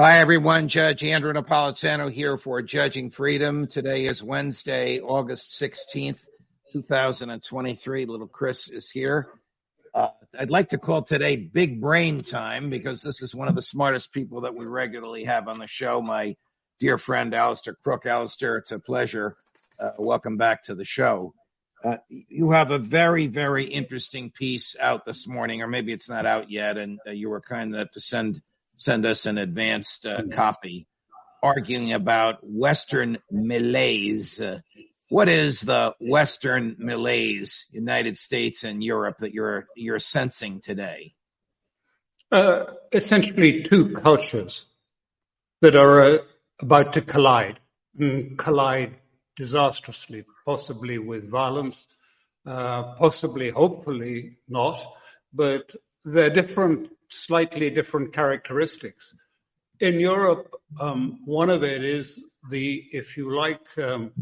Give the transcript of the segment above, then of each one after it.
Hi, everyone. Judge Andrew Napolitano here for Judging Freedom. Today is Wednesday, August 16th, 2023. Little Chris is here. Uh, I'd like to call today Big Brain Time because this is one of the smartest people that we regularly have on the show, my dear friend Alastair Crooke. Alistair, it's a pleasure. Uh, welcome back to the show. Uh, you have a very, very interesting piece out this morning, or maybe it's not out yet, and uh, you were kind enough to send send us an advanced uh, copy arguing about Western malaise. Uh, what is the Western malaise, United States and Europe, that you're you're sensing today? Uh, essentially, two cultures that are uh, about to collide, mm, collide disastrously, possibly with violence, uh, possibly, hopefully not, but they're different slightly different characteristics. In Europe, um, one of it is the, if you like, um,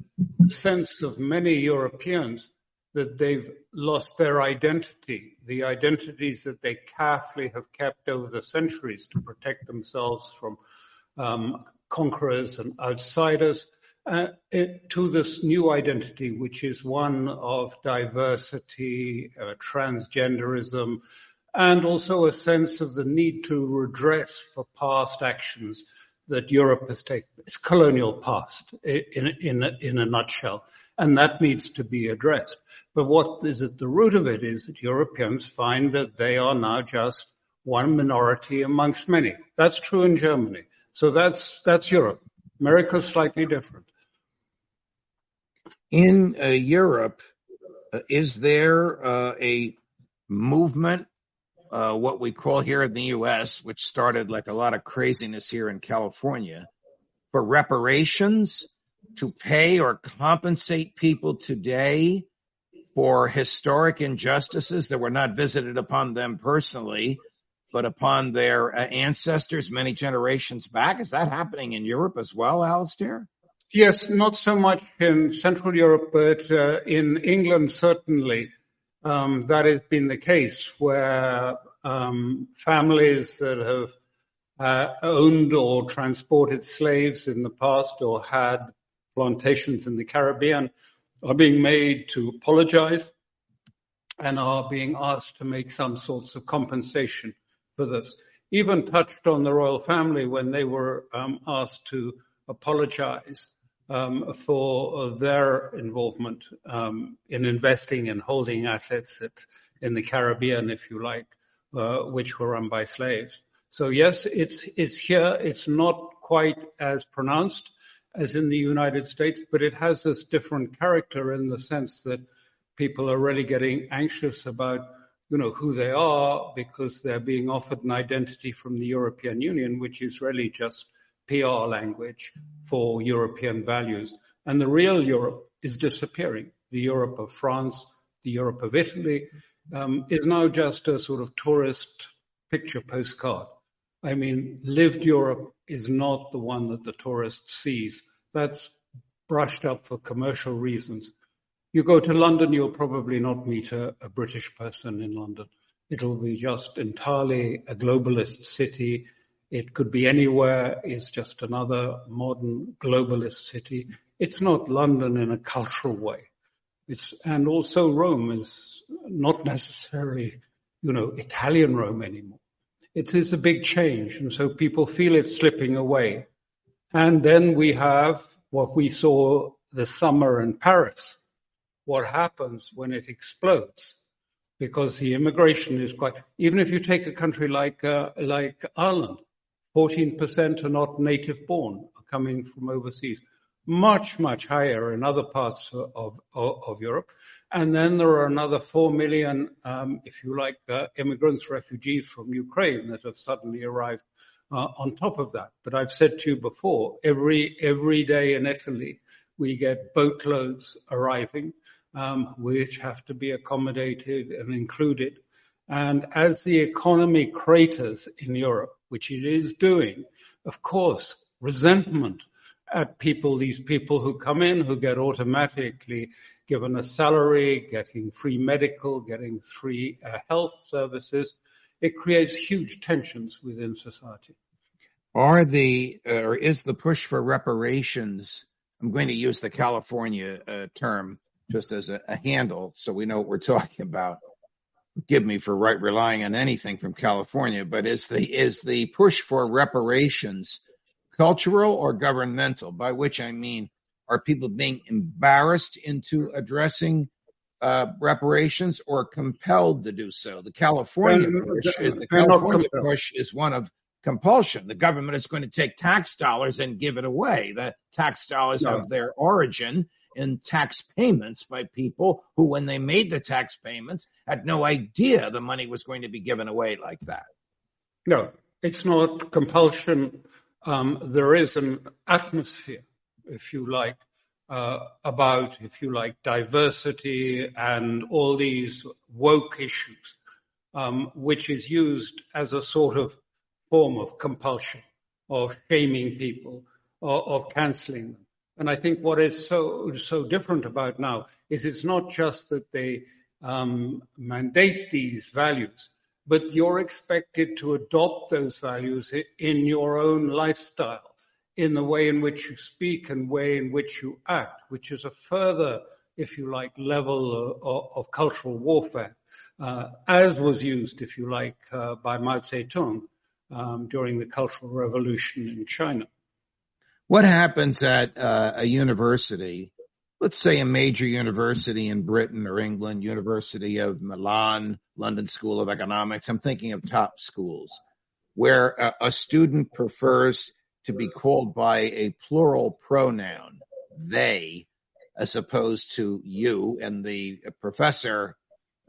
sense of many Europeans that they've lost their identity, the identities that they carefully have kept over the centuries to protect themselves from um, conquerors and outsiders, uh, it, to this new identity, which is one of diversity, uh, transgenderism, and also a sense of the need to redress for past actions that Europe has taken. It's colonial past in, in, in a nutshell. And that needs to be addressed. But what is at the root of it is that Europeans find that they are now just one minority amongst many. That's true in Germany. So that's, that's Europe. America is slightly different. In uh, Europe, uh, is there uh, a movement uh, what we call here in the U.S., which started like a lot of craziness here in California, for reparations to pay or compensate people today for historic injustices that were not visited upon them personally, but upon their uh, ancestors many generations back. Is that happening in Europe as well, Alastair? Yes, not so much in Central Europe, but uh, in England, certainly. Um, that has been the case where um, families that have uh, owned or transported slaves in the past or had plantations in the Caribbean are being made to apologize and are being asked to make some sorts of compensation for this. Even touched on the royal family when they were um, asked to apologize um, for their involvement um, in investing and holding assets at, in the Caribbean, if you like, uh, which were run by slaves. So yes, it's it's here. It's not quite as pronounced as in the United States, but it has this different character in the sense that people are really getting anxious about you know who they are because they're being offered an identity from the European Union, which is really just PR language for European values. And the real Europe is disappearing. The Europe of France, the Europe of Italy, um, is now just a sort of tourist picture postcard. I mean, lived Europe is not the one that the tourist sees. That's brushed up for commercial reasons. You go to London, you'll probably not meet a, a British person in London. It'll be just entirely a globalist city it could be anywhere. It's just another modern globalist city. It's not London in a cultural way. It's, and also Rome is not necessarily, you know, Italian Rome anymore. It is a big change. And so people feel it slipping away. And then we have what we saw this summer in Paris. What happens when it explodes? Because the immigration is quite, even if you take a country like, uh, like Ireland, 14% are not native born, are coming from overseas. Much, much higher in other parts of, of, of Europe. And then there are another 4 million, um, if you like, uh, immigrants, refugees from Ukraine that have suddenly arrived uh, on top of that. But I've said to you before, every, every day in Italy, we get boatloads arriving, um, which have to be accommodated and included. And as the economy craters in Europe, which it is doing, of course, resentment at people, these people who come in, who get automatically given a salary, getting free medical, getting free uh, health services, it creates huge tensions within society. are the or is the push for reparations? I'm going to use the California uh, term just as a, a, handle, so we know what we're talking about. Give me for right relying on anything from California, but is the is the push for reparations cultural or governmental? By which I mean, are people being embarrassed into addressing uh, reparations or compelled to do so? The California push, is, the California push is one of compulsion. The government is going to take tax dollars and give it away. The tax dollars no. have their origin in tax payments by people who, when they made the tax payments, had no idea the money was going to be given away like that. No, it's not compulsion. Um, there is an atmosphere, if you like, uh, about, if you like, diversity and all these woke issues, um, which is used as a sort of form of compulsion, of shaming people, or of canceling them. And I think what is so so different about now is it's not just that they um, mandate these values, but you're expected to adopt those values in your own lifestyle, in the way in which you speak and way in which you act, which is a further, if you like, level of, of cultural warfare, uh, as was used, if you like, uh, by Mao Zedong um, during the Cultural Revolution in China. What happens at uh, a university, let's say a major university in Britain or England, University of Milan, London School of Economics, I'm thinking of top schools, where a, a student prefers to be called by a plural pronoun, they, as opposed to you, and the professor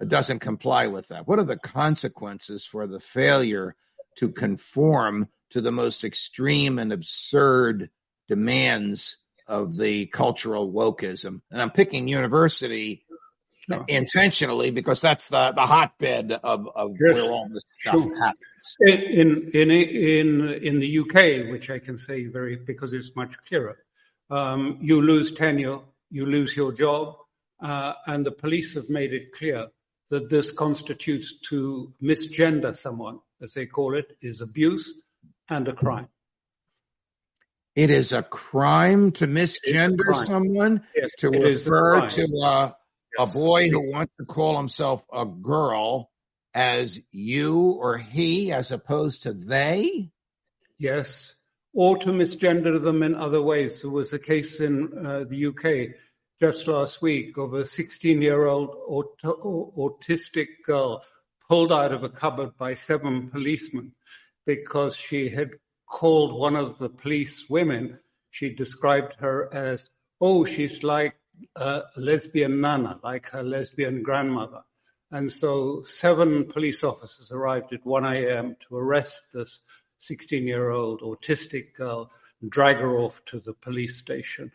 doesn't comply with that. What are the consequences for the failure to conform to the most extreme and absurd demands of the cultural wokeism. And I'm picking university no. intentionally because that's the, the hotbed of, of yes. where all this stuff sure. happens. In, in, in, in the UK, which I can say very, because it's much clearer, um, you lose tenure, you lose your job, uh, and the police have made it clear that this constitutes to misgender someone as they call it, is abuse and a crime. It is a crime to misgender someone, yes, to refer to a, yes. a boy who wants to call himself a girl as you or he as opposed to they? Yes, or to misgender them in other ways. There was a case in uh, the UK just last week of a 16 year old aut- autistic girl pulled out of a cupboard by seven policemen because she had called one of the police women, she described her as, oh, she's like a lesbian nana, like her lesbian grandmother. And so seven police officers arrived at 1 a.m. to arrest this 16 year old autistic girl and drag her off to the police station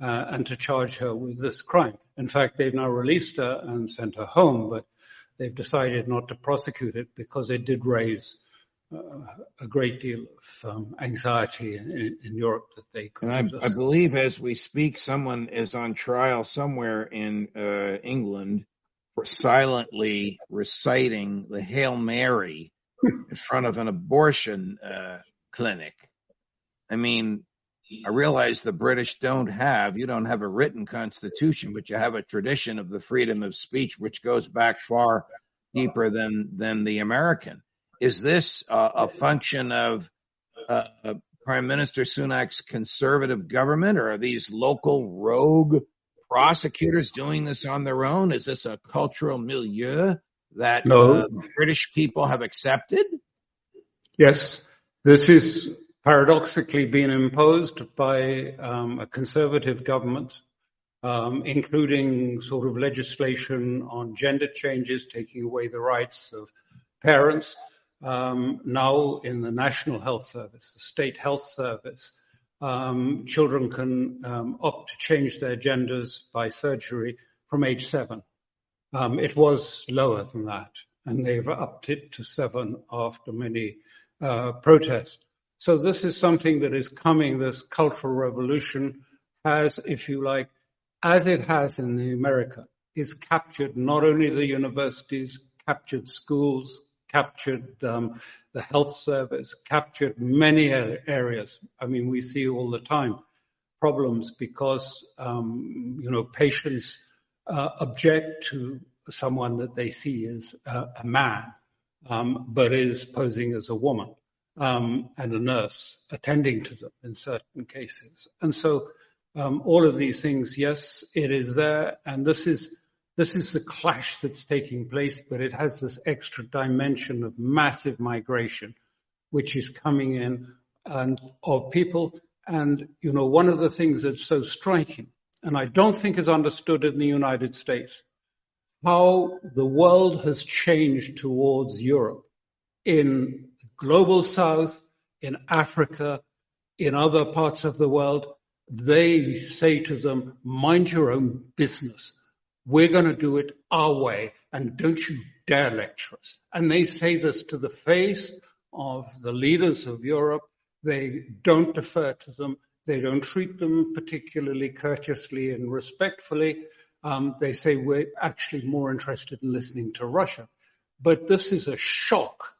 uh, and to charge her with this crime. In fact, they've now released her and sent her home, but they've decided not to prosecute it because it did raise a great deal of um, anxiety in, in, Europe that they could. And I, I, believe as we speak, someone is on trial somewhere in uh, England for silently reciting the Hail Mary in front of an abortion uh, clinic. I mean, I realize the British don't have, you don't have a written constitution, but you have a tradition of the freedom of speech, which goes back far deeper than, than the American. Is this uh, a function of uh, Prime Minister Sunak's conservative government, or are these local rogue prosecutors doing this on their own? Is this a cultural milieu that no. uh, British people have accepted? Yes, this is paradoxically being imposed by um, a conservative government, um, including sort of legislation on gender changes, taking away the rights of parents. Um, now in the National Health Service, the State Health Service, um, children can um, opt to change their genders by surgery from age seven. Um, it was lower than that, and they've upped it to seven after many uh, protests. So this is something that is coming, this cultural revolution has, if you like, as it has in America, is captured not only the universities, captured schools, captured um, the health service, captured many areas. I mean, we see all the time problems because, um, you know, patients uh, object to someone that they see as a, a man, um, but is posing as a woman, um, and a nurse attending to them in certain cases. And so, um, all of these things, yes, it is there, and this is this is the clash that's taking place, but it has this extra dimension of massive migration, which is coming in and of people. And, you know, one of the things that's so striking, and I don't think is understood in the United States, how the world has changed towards Europe in global south, in Africa, in other parts of the world. They say to them, mind your own business. We're going to do it our way, and don't you dare lecture us. And they say this to the face of the leaders of Europe. They don't defer to them. They don't treat them particularly courteously and respectfully. Um, they say we're actually more interested in listening to Russia. But this is a shock.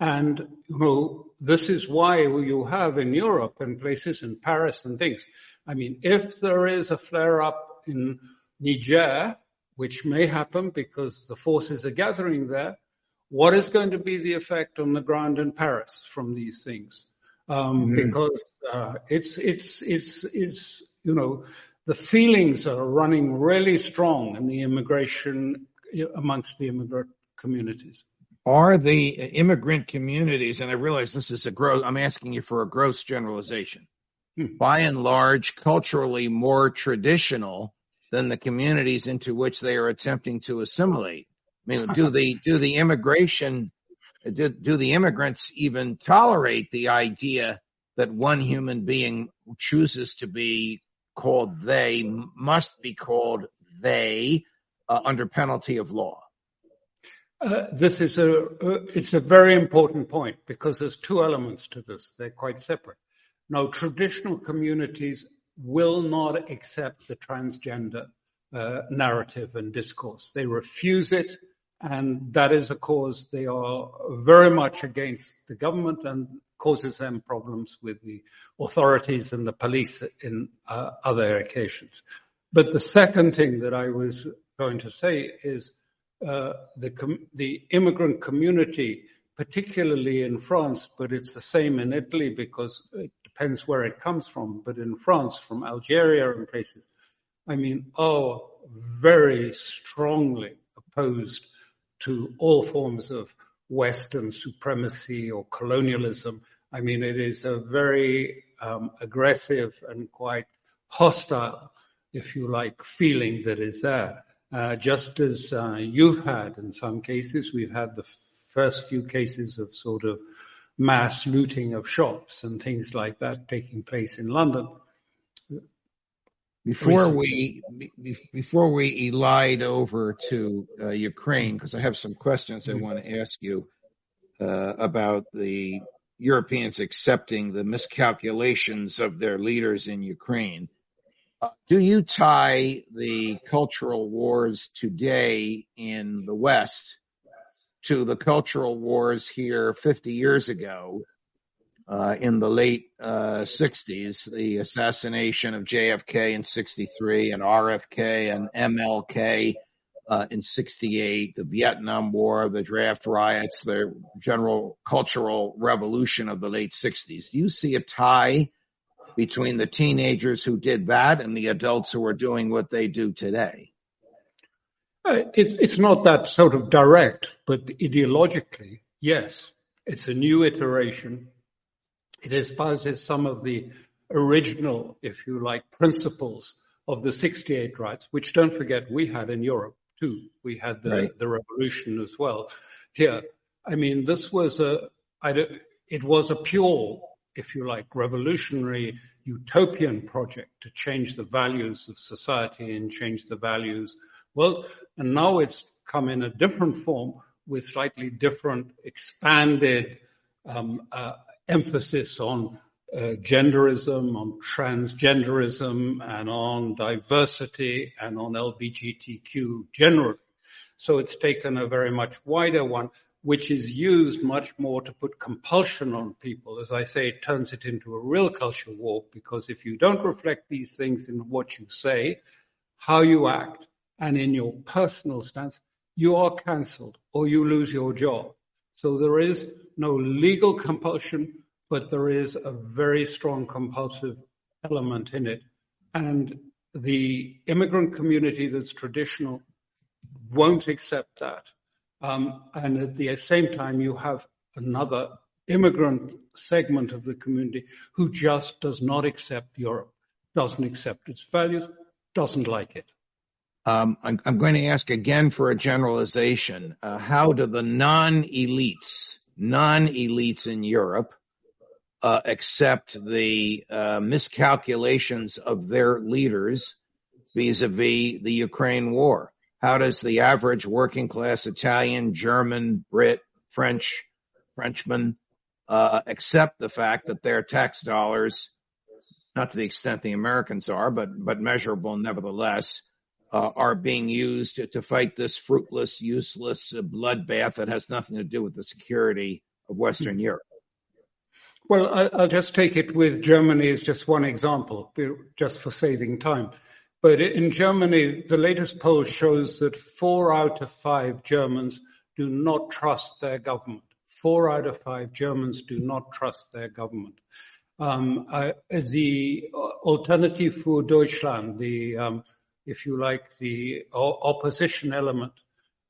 And, you know, this is why you have in Europe and places in Paris and things. I mean, if there is a flare up in Niger, which may happen because the forces are gathering there, what is going to be the effect on the ground in Paris from these things? Um, mm-hmm. Because uh, it's it's it's it's you know the feelings are running really strong in the immigration amongst the immigrant communities. Are the immigrant communities, and I realize this is a gross, I'm asking you for a gross generalization, hmm. by and large, culturally more traditional than the communities into which they are attempting to assimilate. I mean, do the do the immigration do, do the immigrants even tolerate the idea that one human being chooses to be called they must be called they uh, under penalty of law? Uh, this is a uh, it's a very important point because there's two elements to this. They're quite separate. Now, traditional communities will not accept the transgender uh, narrative and discourse. They refuse it, and that is a cause they are very much against the government and causes them problems with the authorities and the police in uh, other occasions. But the second thing that I was going to say is uh, the, com- the immigrant community, particularly in France, but it's the same in Italy because it depends where it comes from, but in France, from Algeria and places, I mean, are very strongly opposed to all forms of Western supremacy or colonialism. I mean, it is a very um, aggressive and quite hostile, if you like, feeling that is there. Uh, just as uh, you've had in some cases, we've had the first few cases of sort of mass looting of shops and things like that taking place in London. Before we before we elide over to uh, Ukraine, because I have some questions I mm-hmm. want to ask you uh, about the Europeans accepting the miscalculations of their leaders in Ukraine. Do you tie the cultural wars today in the West to the cultural wars here 50 years ago uh, in the late uh, 60s, the assassination of JFK in 63 and RFK and MLK uh, in 68, the Vietnam War, the draft riots, the general cultural revolution of the late 60s. Do you see a tie between the teenagers who did that and the adults who are doing what they do today? Uh, it's, it's not that sort of direct, but ideologically, yes. It's a new iteration it espouses some of the original, if you like, principles of the 68 rights, which don't forget we had in Europe too. We had the, right. the revolution as well here. I mean, this was a, it was a pure, if you like, revolutionary utopian project to change the values of society and change the values. Well, and now it's come in a different form with slightly different expanded um, uh, emphasis on uh, genderism, on transgenderism, and on diversity and on LGBTQ generally. So it's taken a very much wider one, which is used much more to put compulsion on people. As I say, it turns it into a real culture war because if you don't reflect these things in what you say, how you act, and in your personal stance, you are cancelled or you lose your job. So there is no legal compulsion, but there is a very strong compulsive element in it. And the immigrant community that's traditional won't accept that. Um, and at the same time, you have another immigrant segment of the community who just does not accept Europe, doesn't accept its values, doesn't like it. Um, I'm, going to ask again for a generalization. Uh, how do the non-elites, non-elites in Europe, uh, accept the uh, miscalculations of their leaders vis-a-vis the Ukraine war? How does the average working class Italian, German, Brit, French, Frenchman accept the fact that their tax dollars, not to the extent the Americans are, but but measurable nevertheless, uh, are being used to, to, fight this fruitless, useless bloodbath that has nothing to do with the security of Western Europe? Well, I'll just take it with Germany as just one example, just for saving time. But in Germany, the latest poll shows that four out of five Germans do not trust their government. Four out of five Germans do not trust their government. Um, uh, the Alternative for Deutschland, the, um, if you like, the opposition element,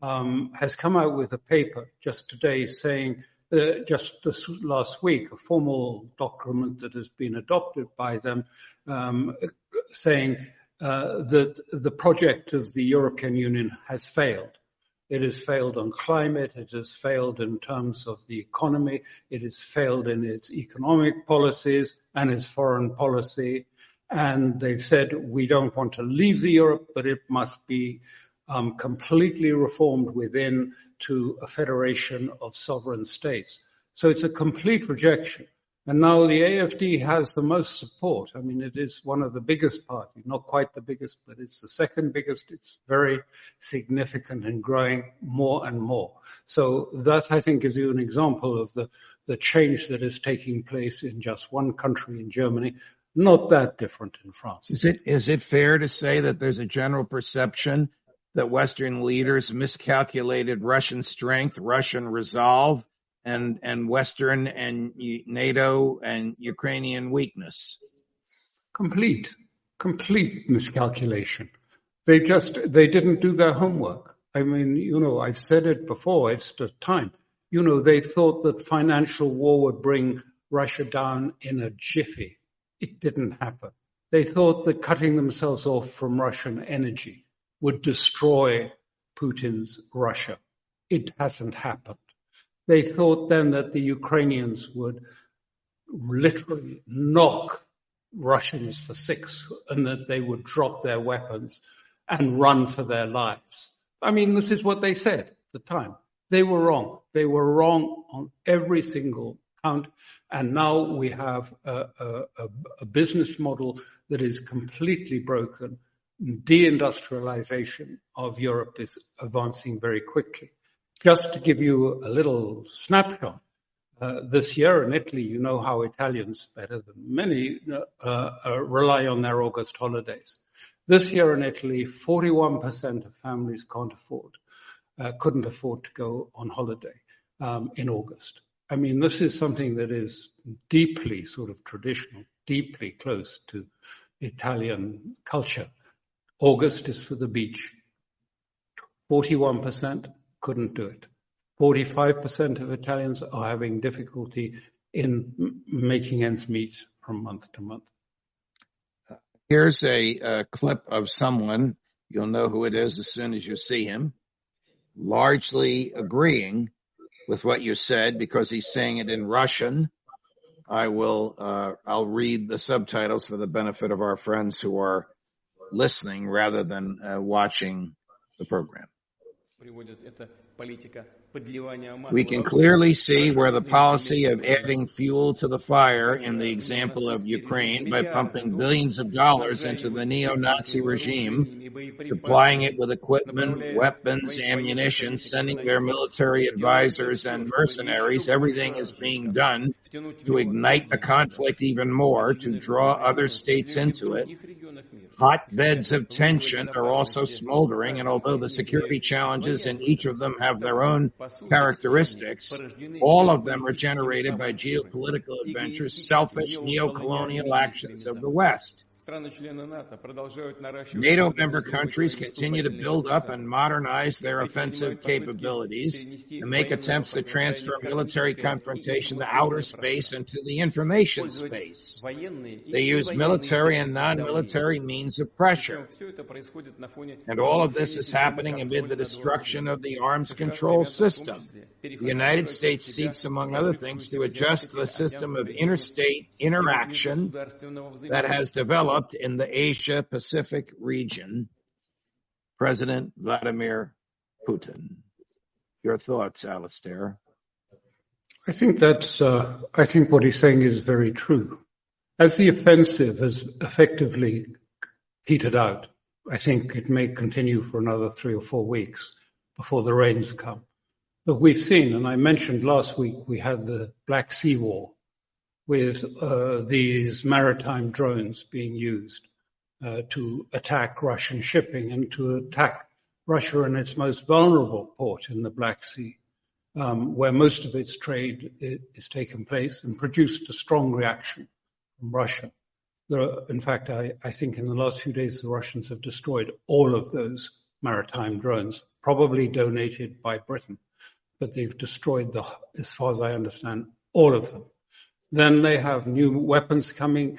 um, has come out with a paper just today saying, uh, just this last week, a formal document that has been adopted by them, um, saying uh, that the project of the European Union has failed. It has failed on climate, it has failed in terms of the economy, it has failed in its economic policies and its foreign policy. And they've said we don't want to leave the Europe, but it must be um, completely reformed within to a federation of sovereign states. So it's a complete rejection. And now the AFD has the most support. I mean, it is one of the biggest parties, not quite the biggest, but it's the second biggest. It's very significant and growing more and more. So that I think gives you an example of the, the change that is taking place in just one country in Germany, not that different in France. Is it, is it fair to say that there's a general perception that Western leaders miscalculated Russian strength, Russian resolve, and and Western and NATO and Ukrainian weakness? Complete, complete miscalculation. They just they didn't do their homework. I mean, you know, I've said it before. It's the time. You know, they thought that financial war would bring Russia down in a jiffy. It didn't happen. They thought that cutting themselves off from Russian energy would destroy Putin's Russia. It hasn't happened. They thought then that the Ukrainians would literally knock Russians for six and that they would drop their weapons and run for their lives. I mean, this is what they said at the time. They were wrong. They were wrong on every single count. And now we have a, a, a business model that is completely broken. Deindustrialization of Europe is advancing very quickly. Just to give you a little snapshot, uh, this year in Italy, you know how Italians, better than many, uh, uh, rely on their August holidays. This year in Italy, 41% of families can't afford, uh, couldn't afford to go on holiday um, in August. I mean, this is something that is deeply sort of traditional, deeply close to Italian culture. August is for the beach. 41% couldn't do it. 45% of Italians are having difficulty in making ends meet from month to month. Here's a, clip of someone, you'll know who it is as soon as you see him, largely agreeing with what you said because he's saying it in Russian. I will, uh, I'll read the subtitles for the benefit of our friends who are listening rather than uh, watching the program. приводит, это политика we can clearly see where the policy of adding fuel to the fire in the example of Ukraine by pumping billions of dollars into the neo-Nazi regime, supplying it with equipment, weapons, ammunition, sending their military advisors and mercenaries, everything is being done to ignite the conflict even more, to draw other states into it. Hotbeds of tension are also smoldering, and although the security challenges in each of them have their own characteristics, all of them are generated by geopolitical adventures, selfish neo-colonial actions of the West. NATO member countries continue to build up and modernize their offensive capabilities and make attempts to transfer military confrontation to outer space and to the information space. They use military and non-military means of pressure. And all of this is happening amid the destruction of the arms control system. The United States seeks, among other things, to adjust the system of interstate interaction that has developed in the Asia Pacific region, President Vladimir Putin. Your thoughts, Alastair? I think that's, uh, I think what he's saying is very true. As the offensive has effectively petered out, I think it may continue for another three or four weeks before the rains come. But we've seen, and I mentioned last week, we had the Black Sea War, with uh, these maritime drones being used uh, to attack Russian shipping and to attack Russia in its most vulnerable port in the Black Sea, um, where most of its trade is taking place and produced a strong reaction from Russia. Are, in fact, I, I think in the last few days, the Russians have destroyed all of those maritime drones, probably donated by Britain, but they've destroyed the, as far as I understand, all of them. Then they have new weapons coming.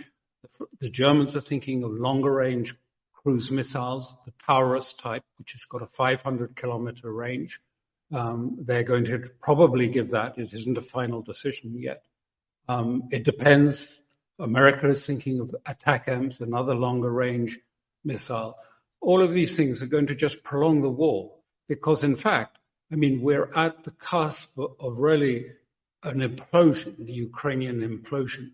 The Germans are thinking of longer range cruise missiles, the Taurus type, which has got a 500 kilometer range. Um, they're going to probably give that. It isn't a final decision yet. Um, it depends. America is thinking of ATACMS, another longer range missile. All of these things are going to just prolong the war because, in fact, I mean, we're at the cusp of really an implosion, the Ukrainian implosion,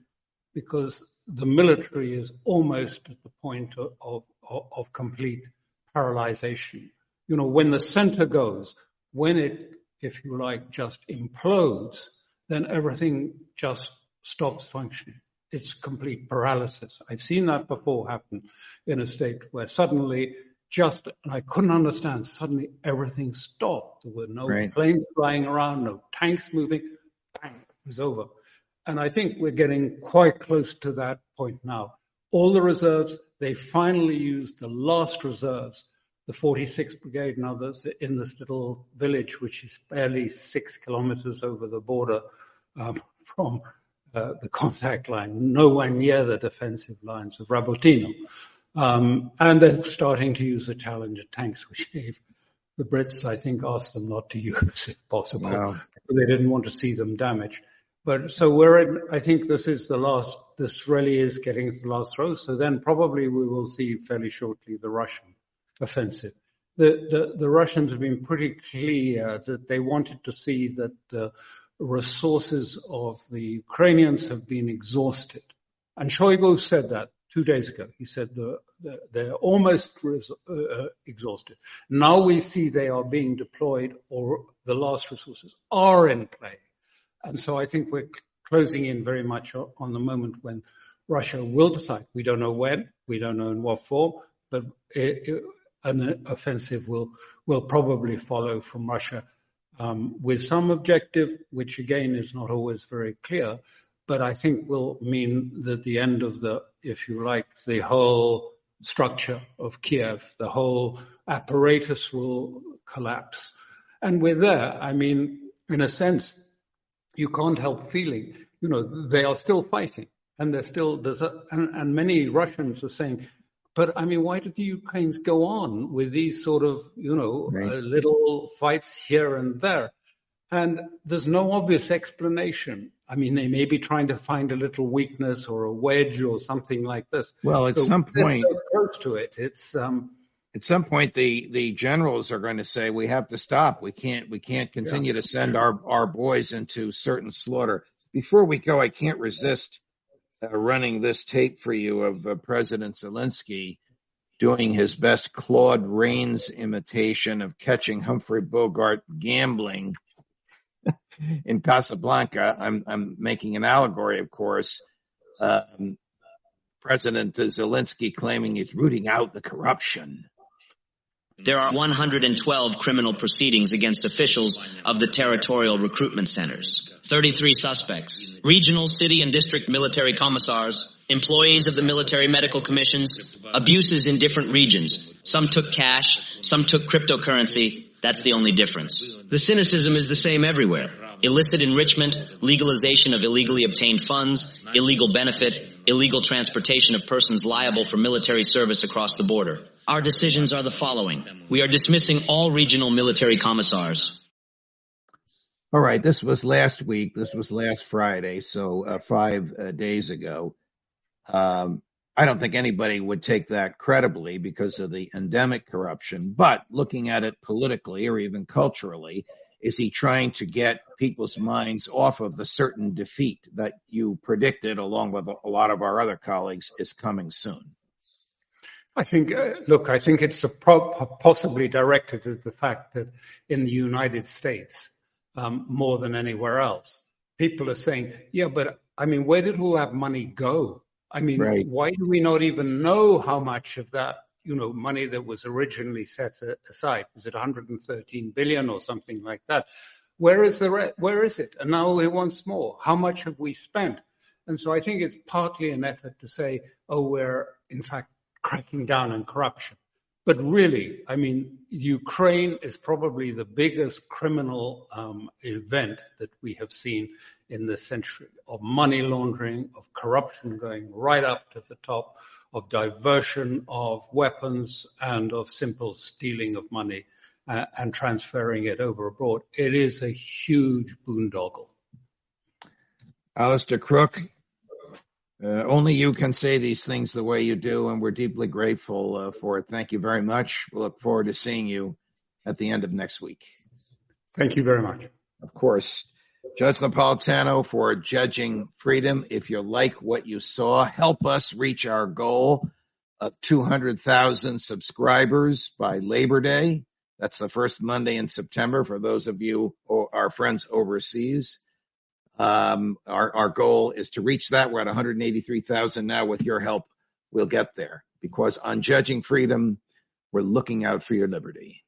because the military is almost at the point of, of, of complete paralyzation. You know, when the center goes, when it, if you like, just implodes, then everything just stops functioning. It's complete paralysis. I've seen that before happen in a state where suddenly just, and I couldn't understand, suddenly everything stopped. There were no right. planes flying around, no tanks moving bang, it was over. And I think we're getting quite close to that point now. All the reserves, they finally used the last reserves, the 46th Brigade and others in this little village, which is barely six kilometers over the border um, from uh, the contact line, nowhere near the defensive lines of Rabotino. Um, and they're starting to use the Challenger tanks, which gave the Brits, I think, asked them not to use if possible. Wow. They didn't want to see them damaged. But so we're in, I think this is the last, this really is getting to the last throw. So then probably we will see fairly shortly the Russian offensive. The, the, the Russians have been pretty clear that they wanted to see that the resources of the Ukrainians have been exhausted. And Shoigu said that two days ago. He said the, they're almost uh, uh, exhausted. Now we see they are being deployed or the last resources are in play. And so I think we're closing in very much on the moment when Russia will decide. We don't know when, we don't know in what form, but an offensive will, will probably follow from Russia um, with some objective, which again is not always very clear, but I think will mean that the end of the, if you like, the whole structure of Kiev, the whole apparatus will collapse. And we're there. I mean, in a sense, you can't help feeling, you know, they are still fighting and they're still, there's a, and, and many Russians are saying, but I mean, why do the Ukrainians go on with these sort of, you know, right. uh, little fights here and there? And there's no obvious explanation. I mean, they may be trying to find a little weakness or a wedge or something like this. Well, at so some point, so close to it, it's um, at some point the the generals are going to say we have to stop. We can't we can't continue yeah. to send our our boys into certain slaughter. Before we go, I can't resist uh, running this tape for you of uh, President Zelensky doing his best Claude Rains imitation of catching Humphrey Bogart gambling in Casablanca. I'm I'm making an allegory, of course. Um, President Zelensky claiming he's rooting out the corruption there are 112 criminal proceedings against officials of the territorial recruitment centers. 33 suspects, regional, city, and district military commissars, employees of the military medical commissions, abuses in different regions. Some took cash, some took cryptocurrency. That's the only difference. The cynicism is the same everywhere. Illicit enrichment, legalization of illegally obtained funds, illegal benefit, illegal transportation of persons liable for military service across the border. Our decisions are the following. We are dismissing all regional military commissars. All right, this was last week. This was last Friday, so uh, five uh, days ago. Um, I don't think anybody would take that credibly because of the endemic corruption. But looking at it politically or even culturally, is he trying to get people's minds off of the certain defeat that you predicted, along with a lot of our other colleagues, is coming soon? I think, uh, look, I think it's pro- possibly directed at the fact that in the United States, um, more than anywhere else, people are saying, yeah, but I mean, where did all that money go? I mean, right. why do we not even know how much of that you know, money that was originally set aside. Was it 113 billion or something like that? Where is the re- where is it? And now he wants more. How much have we spent? And so I think it's partly an effort to say, oh, we're in fact cracking down on corruption. But really, I mean, Ukraine is probably the biggest criminal um, event that we have seen in the century of money laundering, of corruption going right up to the top, of diversion of weapons and of simple stealing of money uh, and transferring it over abroad. It is a huge boondoggle. Alastair Crooke, uh, only you can say these things the way you do, and we're deeply grateful uh, for it. Thank you very much. We look forward to seeing you at the end of next week. Thank you very much. Of course. Judge Napolitano for Judging Freedom. If you like what you saw, help us reach our goal of 200,000 subscribers by Labor Day. That's the first Monday in September for those of you, or our friends overseas. Um, our, our goal is to reach that. We're at 183,000 now. With your help, we'll get there because on Judging Freedom, we're looking out for your liberty.